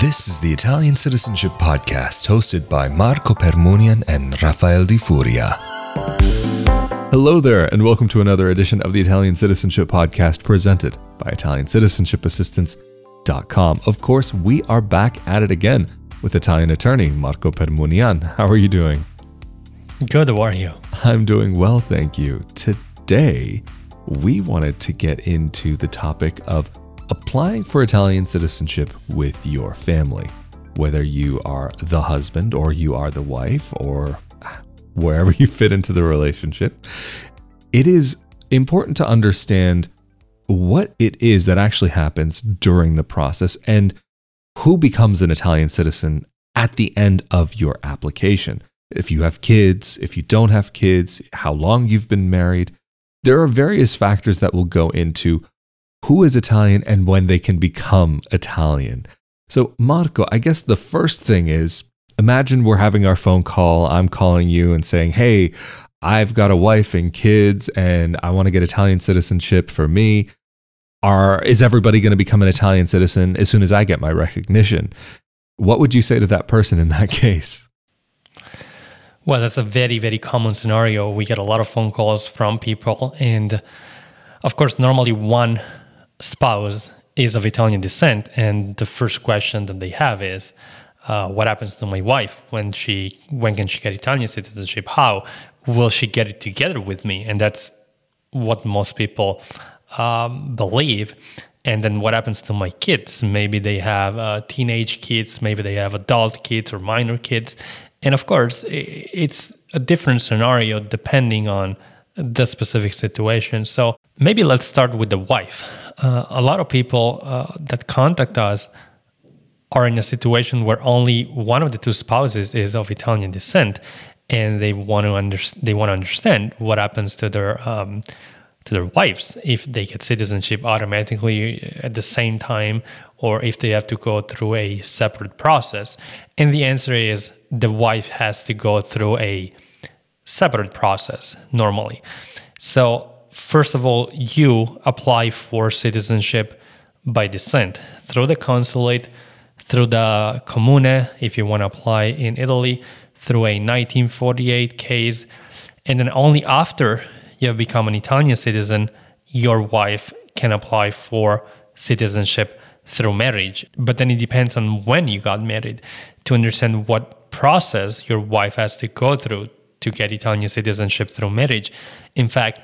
This is the Italian Citizenship Podcast hosted by Marco Permunian and Rafael Di Furia. Hello there, and welcome to another edition of the Italian Citizenship Podcast presented by ItaliancitizenshipAssistance.com. Of course, we are back at it again with Italian attorney Marco Permunian. How are you doing? Good, how are you? I'm doing well, thank you. Today, we wanted to get into the topic of applying for Italian citizenship with your family. Whether you are the husband or you are the wife or wherever you fit into the relationship, it is important to understand what it is that actually happens during the process and who becomes an Italian citizen at the end of your application. If you have kids, if you don't have kids, how long you've been married. There are various factors that will go into who is Italian and when they can become Italian. So, Marco, I guess the first thing is imagine we're having our phone call. I'm calling you and saying, Hey, I've got a wife and kids, and I want to get Italian citizenship for me. Are, is everybody going to become an Italian citizen as soon as I get my recognition? What would you say to that person in that case? Well, that's a very, very common scenario. We get a lot of phone calls from people. And of course, normally one spouse is of Italian descent, and the first question that they have is, uh, "What happens to my wife when she when can she get Italian citizenship? How will she get it together with me?" And that's what most people um, believe. And then what happens to my kids? Maybe they have uh, teenage kids, maybe they have adult kids or minor kids, and of course, it's a different scenario depending on the specific situation. So maybe let's start with the wife uh, a lot of people uh, that contact us are in a situation where only one of the two spouses is of Italian descent, and they want to under- they want to understand what happens to their um, to their wives if they get citizenship automatically at the same time, or if they have to go through a separate process. And the answer is the wife has to go through a separate process normally. So first of all, you apply for citizenship by descent through the consulate, through the comune, if you want to apply in Italy, through a 1948 case. And then only after you have become an Italian citizen, your wife can apply for citizenship through marriage. But then it depends on when you got married to understand what process your wife has to go through to get Italian citizenship through marriage. In fact,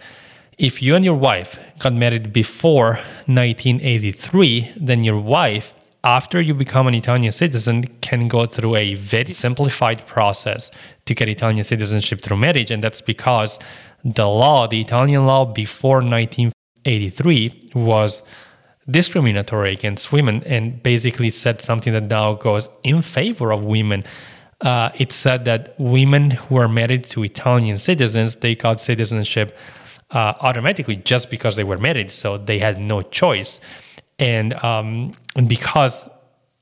if you and your wife got married before 1983, then your wife, after you become an Italian citizen, can go through a very simplified process to get Italian citizenship through marriage. And that's because the law, the Italian law before 1983, was discriminatory against women and basically said something that now goes in favor of women. Uh, it said that women who are married to Italian citizens, they got citizenship uh, automatically just because they were married. So they had no choice. And, um, and because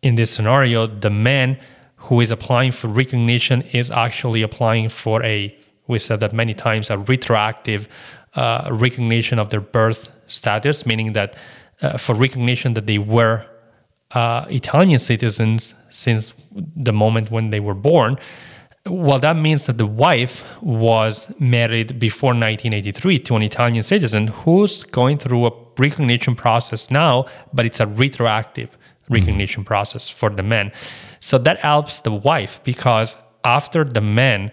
in this scenario, the man who is applying for recognition is actually applying for a, we said that many times, a retroactive uh, recognition of their birth status, meaning that uh, for recognition that they were uh, Italian citizens since the moment when they were born, well, that means that the wife was married before 1983 to an Italian citizen who's going through a recognition process now, but it's a retroactive recognition mm-hmm. process for the man. So that helps the wife because after the man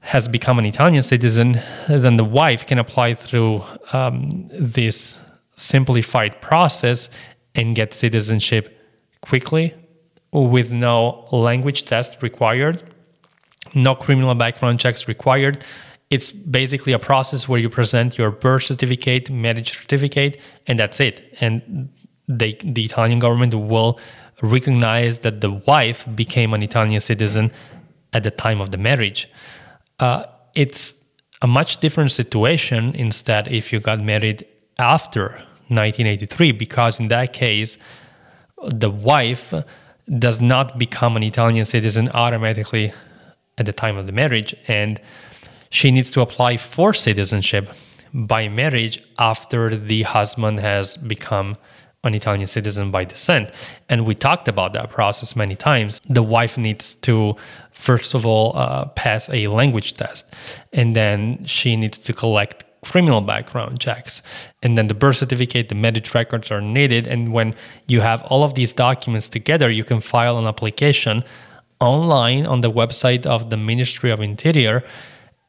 has become an Italian citizen, then the wife can apply through um, this simplified process and get citizenship quickly with no language test required no criminal background checks required. It's basically a process where you present your birth certificate, marriage certificate, and that's it. And they, the Italian government will recognize that the wife became an Italian citizen at the time of the marriage. Uh, it's a much different situation instead if you got married after 1983, because in that case, the wife does not become an Italian citizen automatically at the time of the marriage, and she needs to apply for citizenship by marriage after the husband has become an Italian citizen by descent. And we talked about that process many times. The wife needs to, first of all, uh, pass a language test, and then she needs to collect criminal background checks. And then the birth certificate, the marriage records are needed. And when you have all of these documents together, you can file an application online on the website of the Ministry of Interior.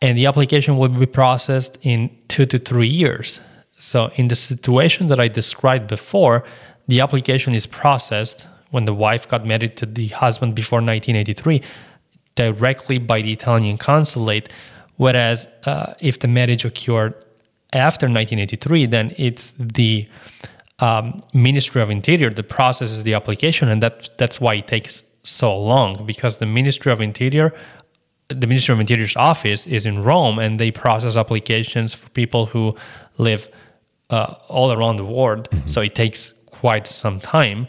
And the application will be processed in two to three years. So, in the situation that I described before, the application is processed when the wife got married to the husband before 1983 directly by the Italian consulate. Whereas, uh, if the marriage occurred after 1983, then it's the um, Ministry of Interior that processes the application, and that that's why it takes so long because the Ministry of Interior, the Ministry of Interior's office is in Rome, and they process applications for people who live uh, all around the world. Mm-hmm. So it takes quite some time.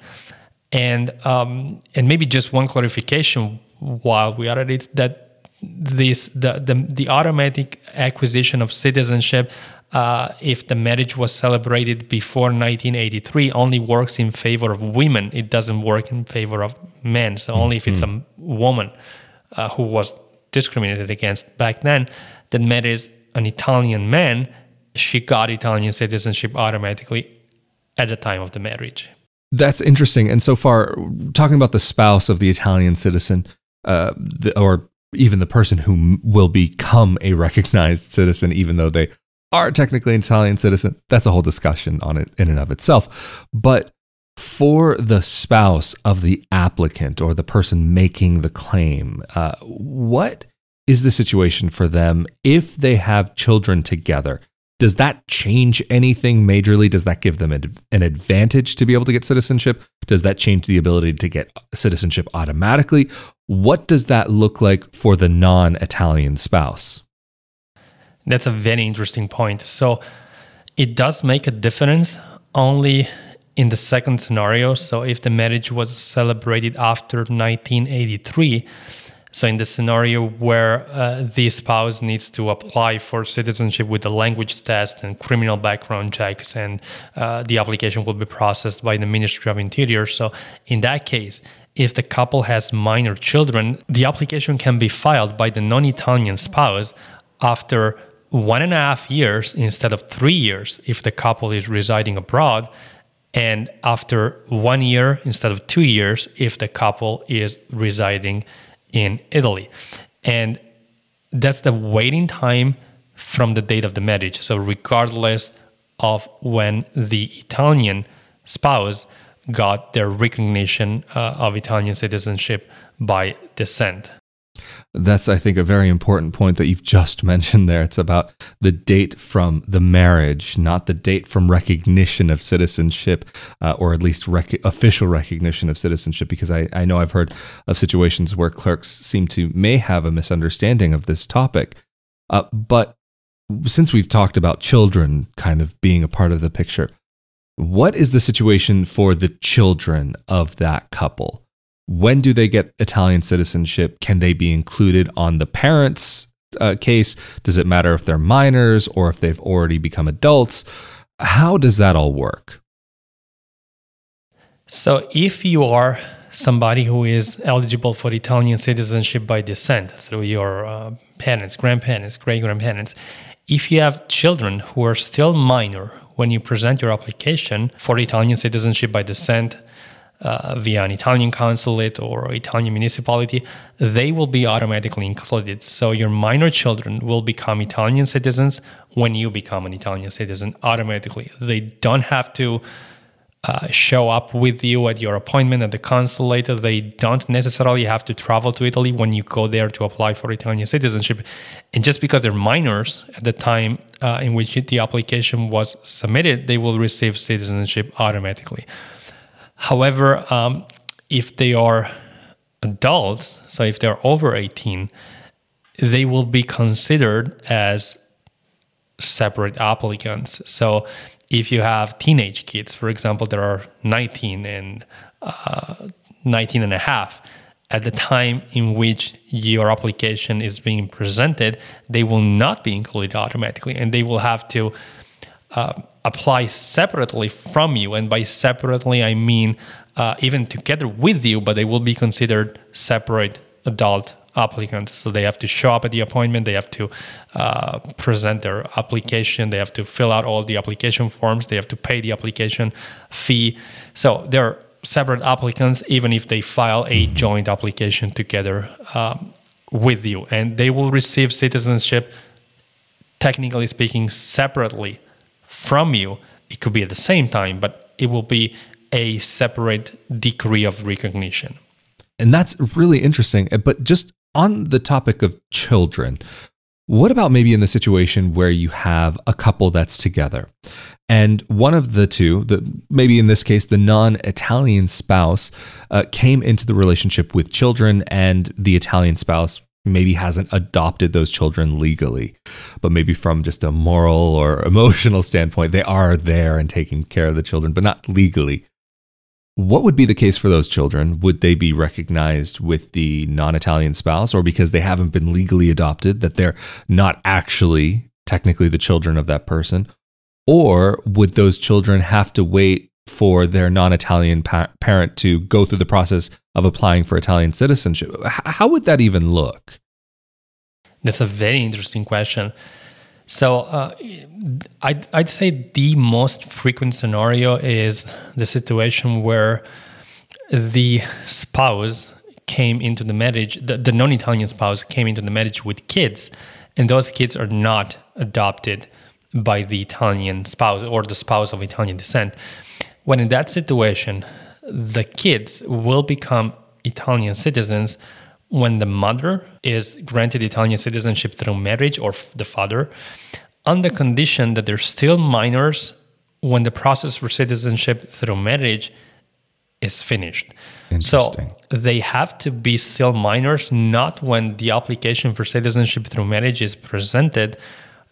And um, and maybe just one clarification while we are at it that this the, the the automatic acquisition of citizenship uh, if the marriage was celebrated before 1983 only works in favor of women it doesn't work in favor of men so only if it's mm-hmm. a woman uh, who was discriminated against back then that marries an italian man she got Italian citizenship automatically at the time of the marriage. That's interesting. And so far, talking about the spouse of the Italian citizen, uh, the, or even the person who will become a recognized citizen, even though they are technically an Italian citizen, that's a whole discussion on it in and of itself. But for the spouse of the applicant or the person making the claim, uh, what is the situation for them if they have children together? Does that change anything majorly? Does that give them an advantage to be able to get citizenship? Does that change the ability to get citizenship automatically? What does that look like for the non Italian spouse? That's a very interesting point. So it does make a difference only in the second scenario. So if the marriage was celebrated after 1983, so, in the scenario where uh, the spouse needs to apply for citizenship with the language test and criminal background checks, and uh, the application will be processed by the Ministry of Interior. So, in that case, if the couple has minor children, the application can be filed by the non Italian spouse after one and a half years instead of three years if the couple is residing abroad, and after one year instead of two years if the couple is residing in Italy. And that's the waiting time from the date of the marriage. So, regardless of when the Italian spouse got their recognition uh, of Italian citizenship by descent. That's, I think, a very important point that you've just mentioned there. It's about the date from the marriage, not the date from recognition of citizenship, uh, or at least rec- official recognition of citizenship. Because I, I know I've heard of situations where clerks seem to may have a misunderstanding of this topic. Uh, but since we've talked about children kind of being a part of the picture, what is the situation for the children of that couple? When do they get Italian citizenship? Can they be included on the parents' uh, case? Does it matter if they're minors or if they've already become adults? How does that all work? So, if you are somebody who is eligible for Italian citizenship by descent through your uh, parents, grandparents, great grandparents, if you have children who are still minor when you present your application for Italian citizenship by descent, uh, via an Italian consulate or Italian municipality, they will be automatically included. So your minor children will become Italian citizens when you become an Italian citizen automatically. They don't have to uh, show up with you at your appointment at the consulate. They don't necessarily have to travel to Italy when you go there to apply for Italian citizenship. And just because they're minors at the time uh, in which the application was submitted, they will receive citizenship automatically. However, um, if they are adults, so if they're over 18, they will be considered as separate applicants. So if you have teenage kids, for example, that are 19 and uh, 19 and a half, at the time in which your application is being presented, they will not be included automatically and they will have to uh, apply separately from you. And by separately, I mean uh, even together with you, but they will be considered separate adult applicants. So they have to show up at the appointment, they have to uh, present their application, they have to fill out all the application forms, they have to pay the application fee. So they're separate applicants, even if they file a joint application together um, with you. And they will receive citizenship, technically speaking, separately from you. It could be at the same time, but it will be a separate degree of recognition. And that's really interesting. But just on the topic of children, what about maybe in the situation where you have a couple that's together and one of the two, the, maybe in this case, the non Italian spouse, uh, came into the relationship with children, and the Italian spouse maybe hasn't adopted those children legally, but maybe from just a moral or emotional standpoint, they are there and taking care of the children, but not legally. What would be the case for those children? Would they be recognized with the non Italian spouse, or because they haven't been legally adopted, that they're not actually technically the children of that person? Or would those children have to wait for their non Italian pa- parent to go through the process of applying for Italian citizenship? H- how would that even look? That's a very interesting question. So uh, I'd, I'd say the most frequent scenario is the situation where the spouse came into the marriage, the, the non Italian spouse came into the marriage with kids, and those kids are not adopted by the Italian spouse or the spouse of Italian descent. When in that situation, the kids will become Italian citizens when the mother is granted Italian citizenship through marriage or the father, on the condition that they're still minors when the process for citizenship through marriage is finished. So they have to be still minors, not when the application for citizenship through marriage is presented,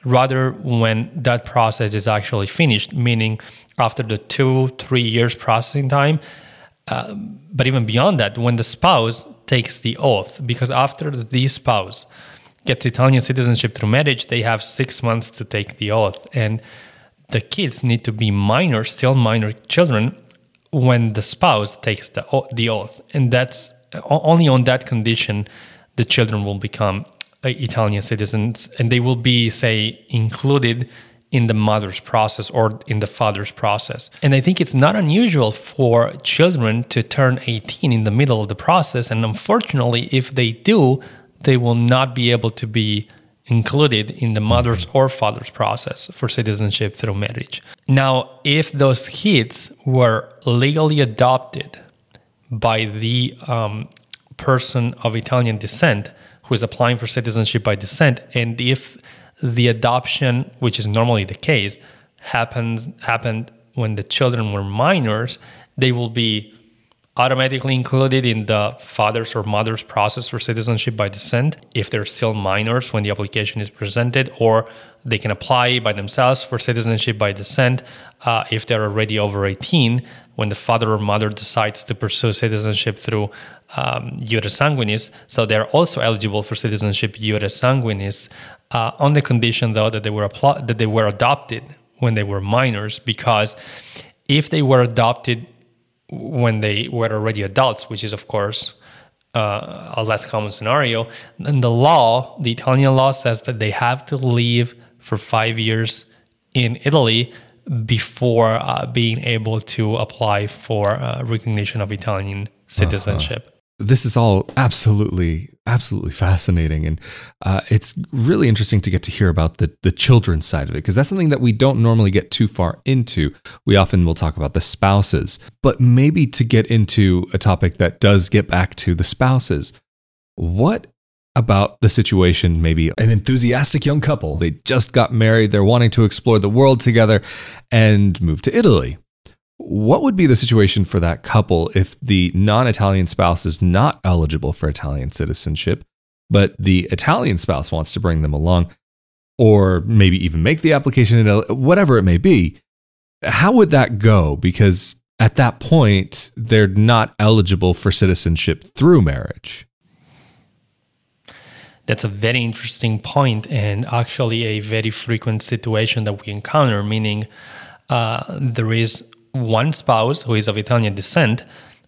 rather when that process is actually finished, meaning after the two, three years processing time. Uh, but even beyond that, when the spouse takes the oath because after the spouse gets Italian citizenship through marriage, they have six months to take the oath. And the kids need to be minor, still minor children, when the spouse takes the, the oath. And that's only on that condition the children will become Italian citizens and they will be, say, included in the mother's process or in the father's process. And I think it's not unusual for children to turn 18 in the middle of the process. And unfortunately, if they do, they will not be able to be included in the mother's or father's process for citizenship through marriage. Now, if those kids were legally adopted by the um, person of Italian descent who is applying for citizenship by descent, and if the adoption, which is normally the case, happens happened when the children were minors, they will be automatically included in the father's or mother's process for citizenship by descent if they're still minors when the application is presented, or they can apply by themselves for citizenship by descent uh, if they're already over 18 when the father or mother decides to pursue citizenship through um, sanguinis. So they're also eligible for citizenship iure sanguinis uh, on the condition, though, that they were that they were adopted when they were minors, because if they were adopted when they were already adults, which is of course uh, a less common scenario, then the law, the Italian law, says that they have to live for five years in Italy before uh, being able to apply for uh, recognition of Italian citizenship. Uh-huh. This is all absolutely absolutely fascinating. And uh, it's really interesting to get to hear about the the children's side of it because that's something that we don't normally get too far into. We often will talk about the spouses. But maybe to get into a topic that does get back to the spouses what about the situation maybe an enthusiastic young couple they just got married they're wanting to explore the world together and move to italy what would be the situation for that couple if the non Italian spouse is not eligible for Italian citizenship, but the Italian spouse wants to bring them along, or maybe even make the application, whatever it may be? How would that go? Because at that point, they're not eligible for citizenship through marriage. That's a very interesting point and actually a very frequent situation that we encounter, meaning uh, there is one spouse who is of Italian descent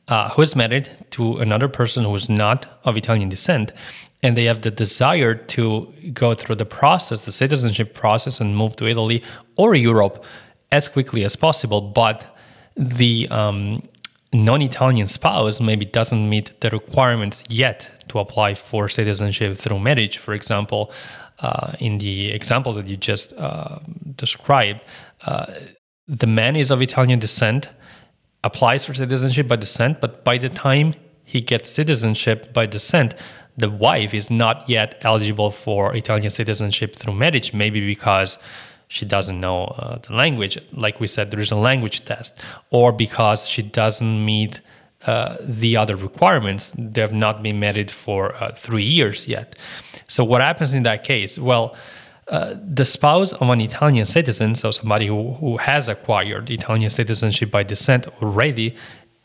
uh, who is married to another person who is not of Italian descent, and they have the desire to go through the process, the citizenship process, and move to Italy or Europe as quickly as possible, but the um, non-Italian spouse maybe doesn't meet the requirements yet to apply for citizenship through marriage. For example, uh, in the example that you just uh, described, uh, the man is of Italian descent, applies for citizenship by descent, but by the time he gets citizenship by descent, the wife is not yet eligible for Italian citizenship through marriage, maybe because she doesn't know uh, the language. Like we said, there is a language test, or because she doesn't meet uh, the other requirements. They have not been married for uh, three years yet. So, what happens in that case? Well, uh, the spouse of an Italian citizen, so somebody who, who has acquired Italian citizenship by descent already,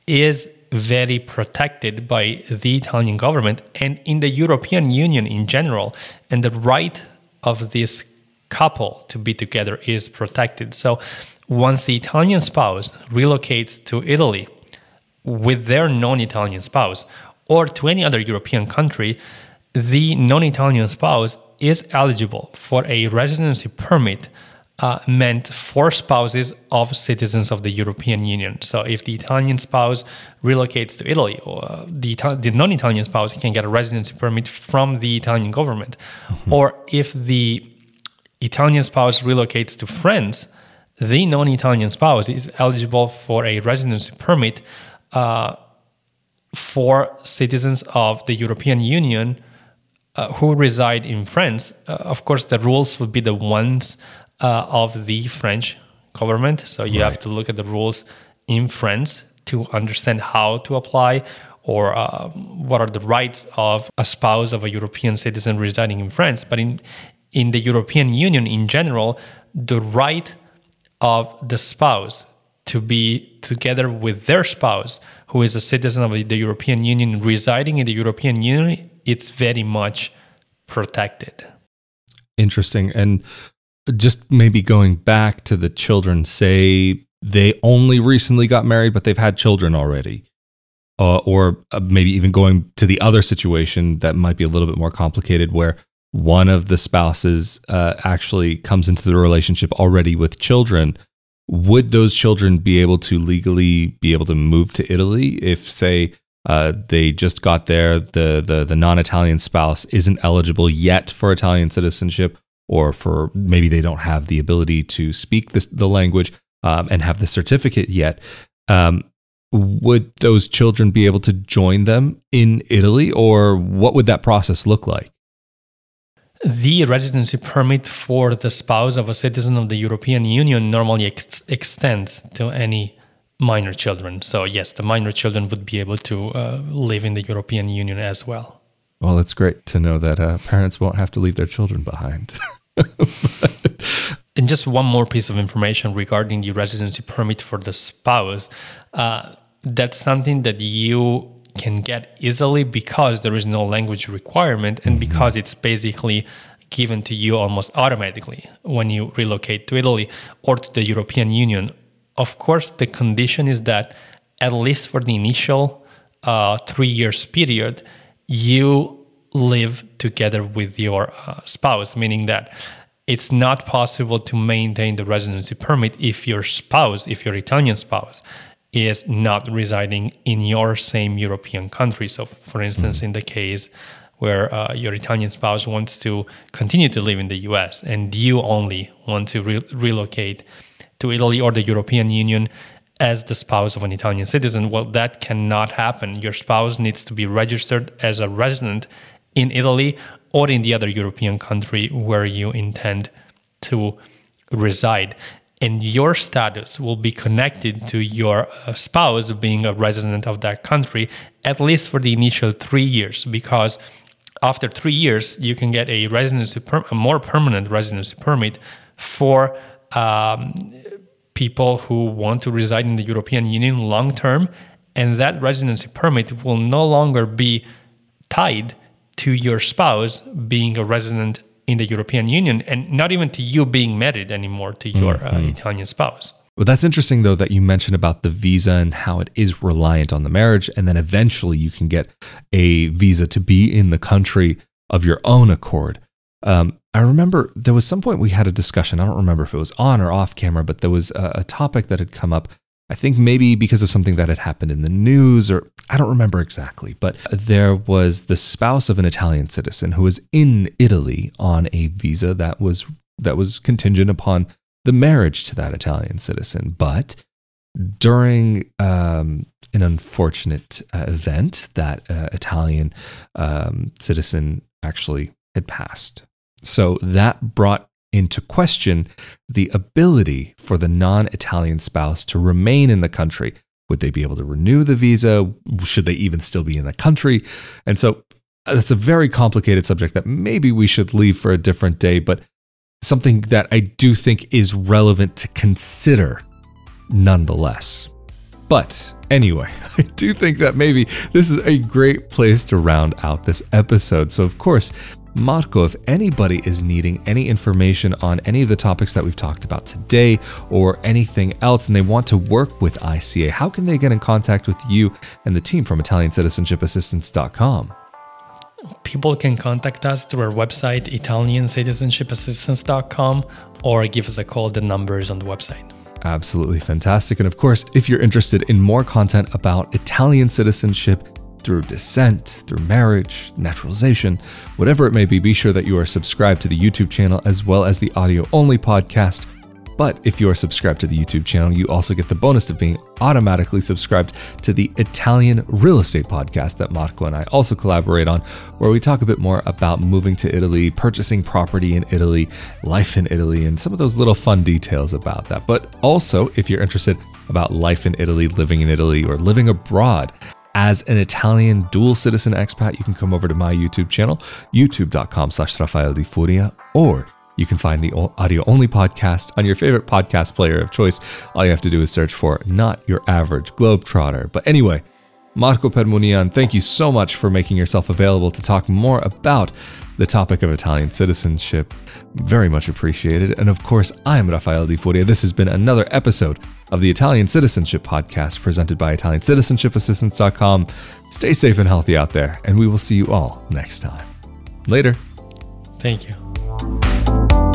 is very protected by the Italian government and in the European Union in general. And the right of this couple to be together is protected. So once the Italian spouse relocates to Italy with their non Italian spouse or to any other European country, the non Italian spouse is eligible for a residency permit uh, meant for spouses of citizens of the European Union. So, if the Italian spouse relocates to Italy, or uh, the, the non Italian spouse can get a residency permit from the Italian government. Mm-hmm. Or if the Italian spouse relocates to France, the non Italian spouse is eligible for a residency permit uh, for citizens of the European Union uh, who reside in France. Uh, of course, the rules would be the ones uh, of the French government. So you right. have to look at the rules in France to understand how to apply or uh, what are the rights of a spouse of a European citizen residing in France. But in in the European Union in general, the right of the spouse to be together with their spouse who is a citizen of the European Union residing in the European Union, it's very much protected. Interesting. And just maybe going back to the children, say they only recently got married, but they've had children already. Uh, or uh, maybe even going to the other situation that might be a little bit more complicated, where one of the spouses uh, actually comes into the relationship already with children. Would those children be able to legally be able to move to Italy if, say, uh, they just got there. The the the non Italian spouse isn't eligible yet for Italian citizenship, or for maybe they don't have the ability to speak this, the language um, and have the certificate yet. Um, would those children be able to join them in Italy, or what would that process look like? The residency permit for the spouse of a citizen of the European Union normally ex- extends to any minor children. So, yes, the minor children would be able to uh, live in the European Union as well. Well, it's great to know that uh, parents won't have to leave their children behind. and just one more piece of information regarding the residency permit for the spouse. Uh, that's something that you can get easily because there is no language requirement and mm-hmm. because it's basically given to you almost automatically when you relocate to Italy or to the European Union of course, the condition is that at least for the initial uh, three years period, you live together with your uh, spouse, meaning that it's not possible to maintain the residency permit if your spouse, if your Italian spouse, is not residing in your same European country. So, for instance, mm. in the case where uh, your Italian spouse wants to continue to live in the US and you only want to re- relocate to Italy or the European Union as the spouse of an Italian citizen. Well, that cannot happen. Your spouse needs to be registered as a resident in Italy or in the other European country where you intend to reside. And your status will be connected to your uh, spouse being a resident of that country, at least for the initial three years, because after three years, you can get a residency, per- a more permanent residency permit for um, people who want to reside in the European Union long term, and that residency permit will no longer be tied to your spouse being a resident in the European Union and not even to you being married anymore to your uh, mm-hmm. uh, Italian spouse. But that's interesting, though, that you mentioned about the visa and how it is reliant on the marriage. And then eventually you can get a visa to be in the country of your own accord. Um, I remember there was some point we had a discussion. I don't remember if it was on or off camera, but there was a, a topic that had come up. I think maybe because of something that had happened in the news, or I don't remember exactly, but there was the spouse of an Italian citizen who was in Italy on a visa that was that was contingent upon the marriage to that Italian citizen. But during um, an unfortunate uh, event, that uh, Italian um, citizen actually had passed. So that brought into question the ability for the non Italian spouse to remain in the country. Would they be able to renew the visa? Should they even still be in the country? And so uh, that's a very complicated subject that maybe we should leave for a different day. But something that I do think is relevant to consider nonetheless. But anyway, I do think that maybe this is a great place to round out this episode. So, of course, Marco, if anybody is needing any information on any of the topics that we've talked about today or anything else and they want to work with ICA, how can they get in contact with you and the team from Italiancitizenship.assistance.com? People can contact us through our website, Italiancitizenship.assistance.com, or give us a call. The numbers on the website. Absolutely fantastic. And of course, if you're interested in more content about Italian citizenship, through descent, through marriage, naturalization, whatever it may be, be sure that you are subscribed to the YouTube channel as well as the audio only podcast. But if you are subscribed to the YouTube channel, you also get the bonus of being automatically subscribed to the Italian real estate podcast that Marco and I also collaborate on, where we talk a bit more about moving to Italy, purchasing property in Italy, life in Italy, and some of those little fun details about that. But also, if you're interested about life in Italy, living in Italy, or living abroad, as an Italian dual citizen expat, you can come over to my YouTube channel, youtube.com slash Rafael Di Furia, or you can find the audio only podcast on your favorite podcast player of choice. All you have to do is search for Not Your Average Globetrotter. But anyway, Marco Permunian, thank you so much for making yourself available to talk more about the topic of Italian citizenship. Very much appreciated. And of course, I am Rafael Di Furia. This has been another episode of the Italian Citizenship Podcast presented by Italiancitizenship.assistance.com. Stay safe and healthy out there, and we will see you all next time. Later. Thank you.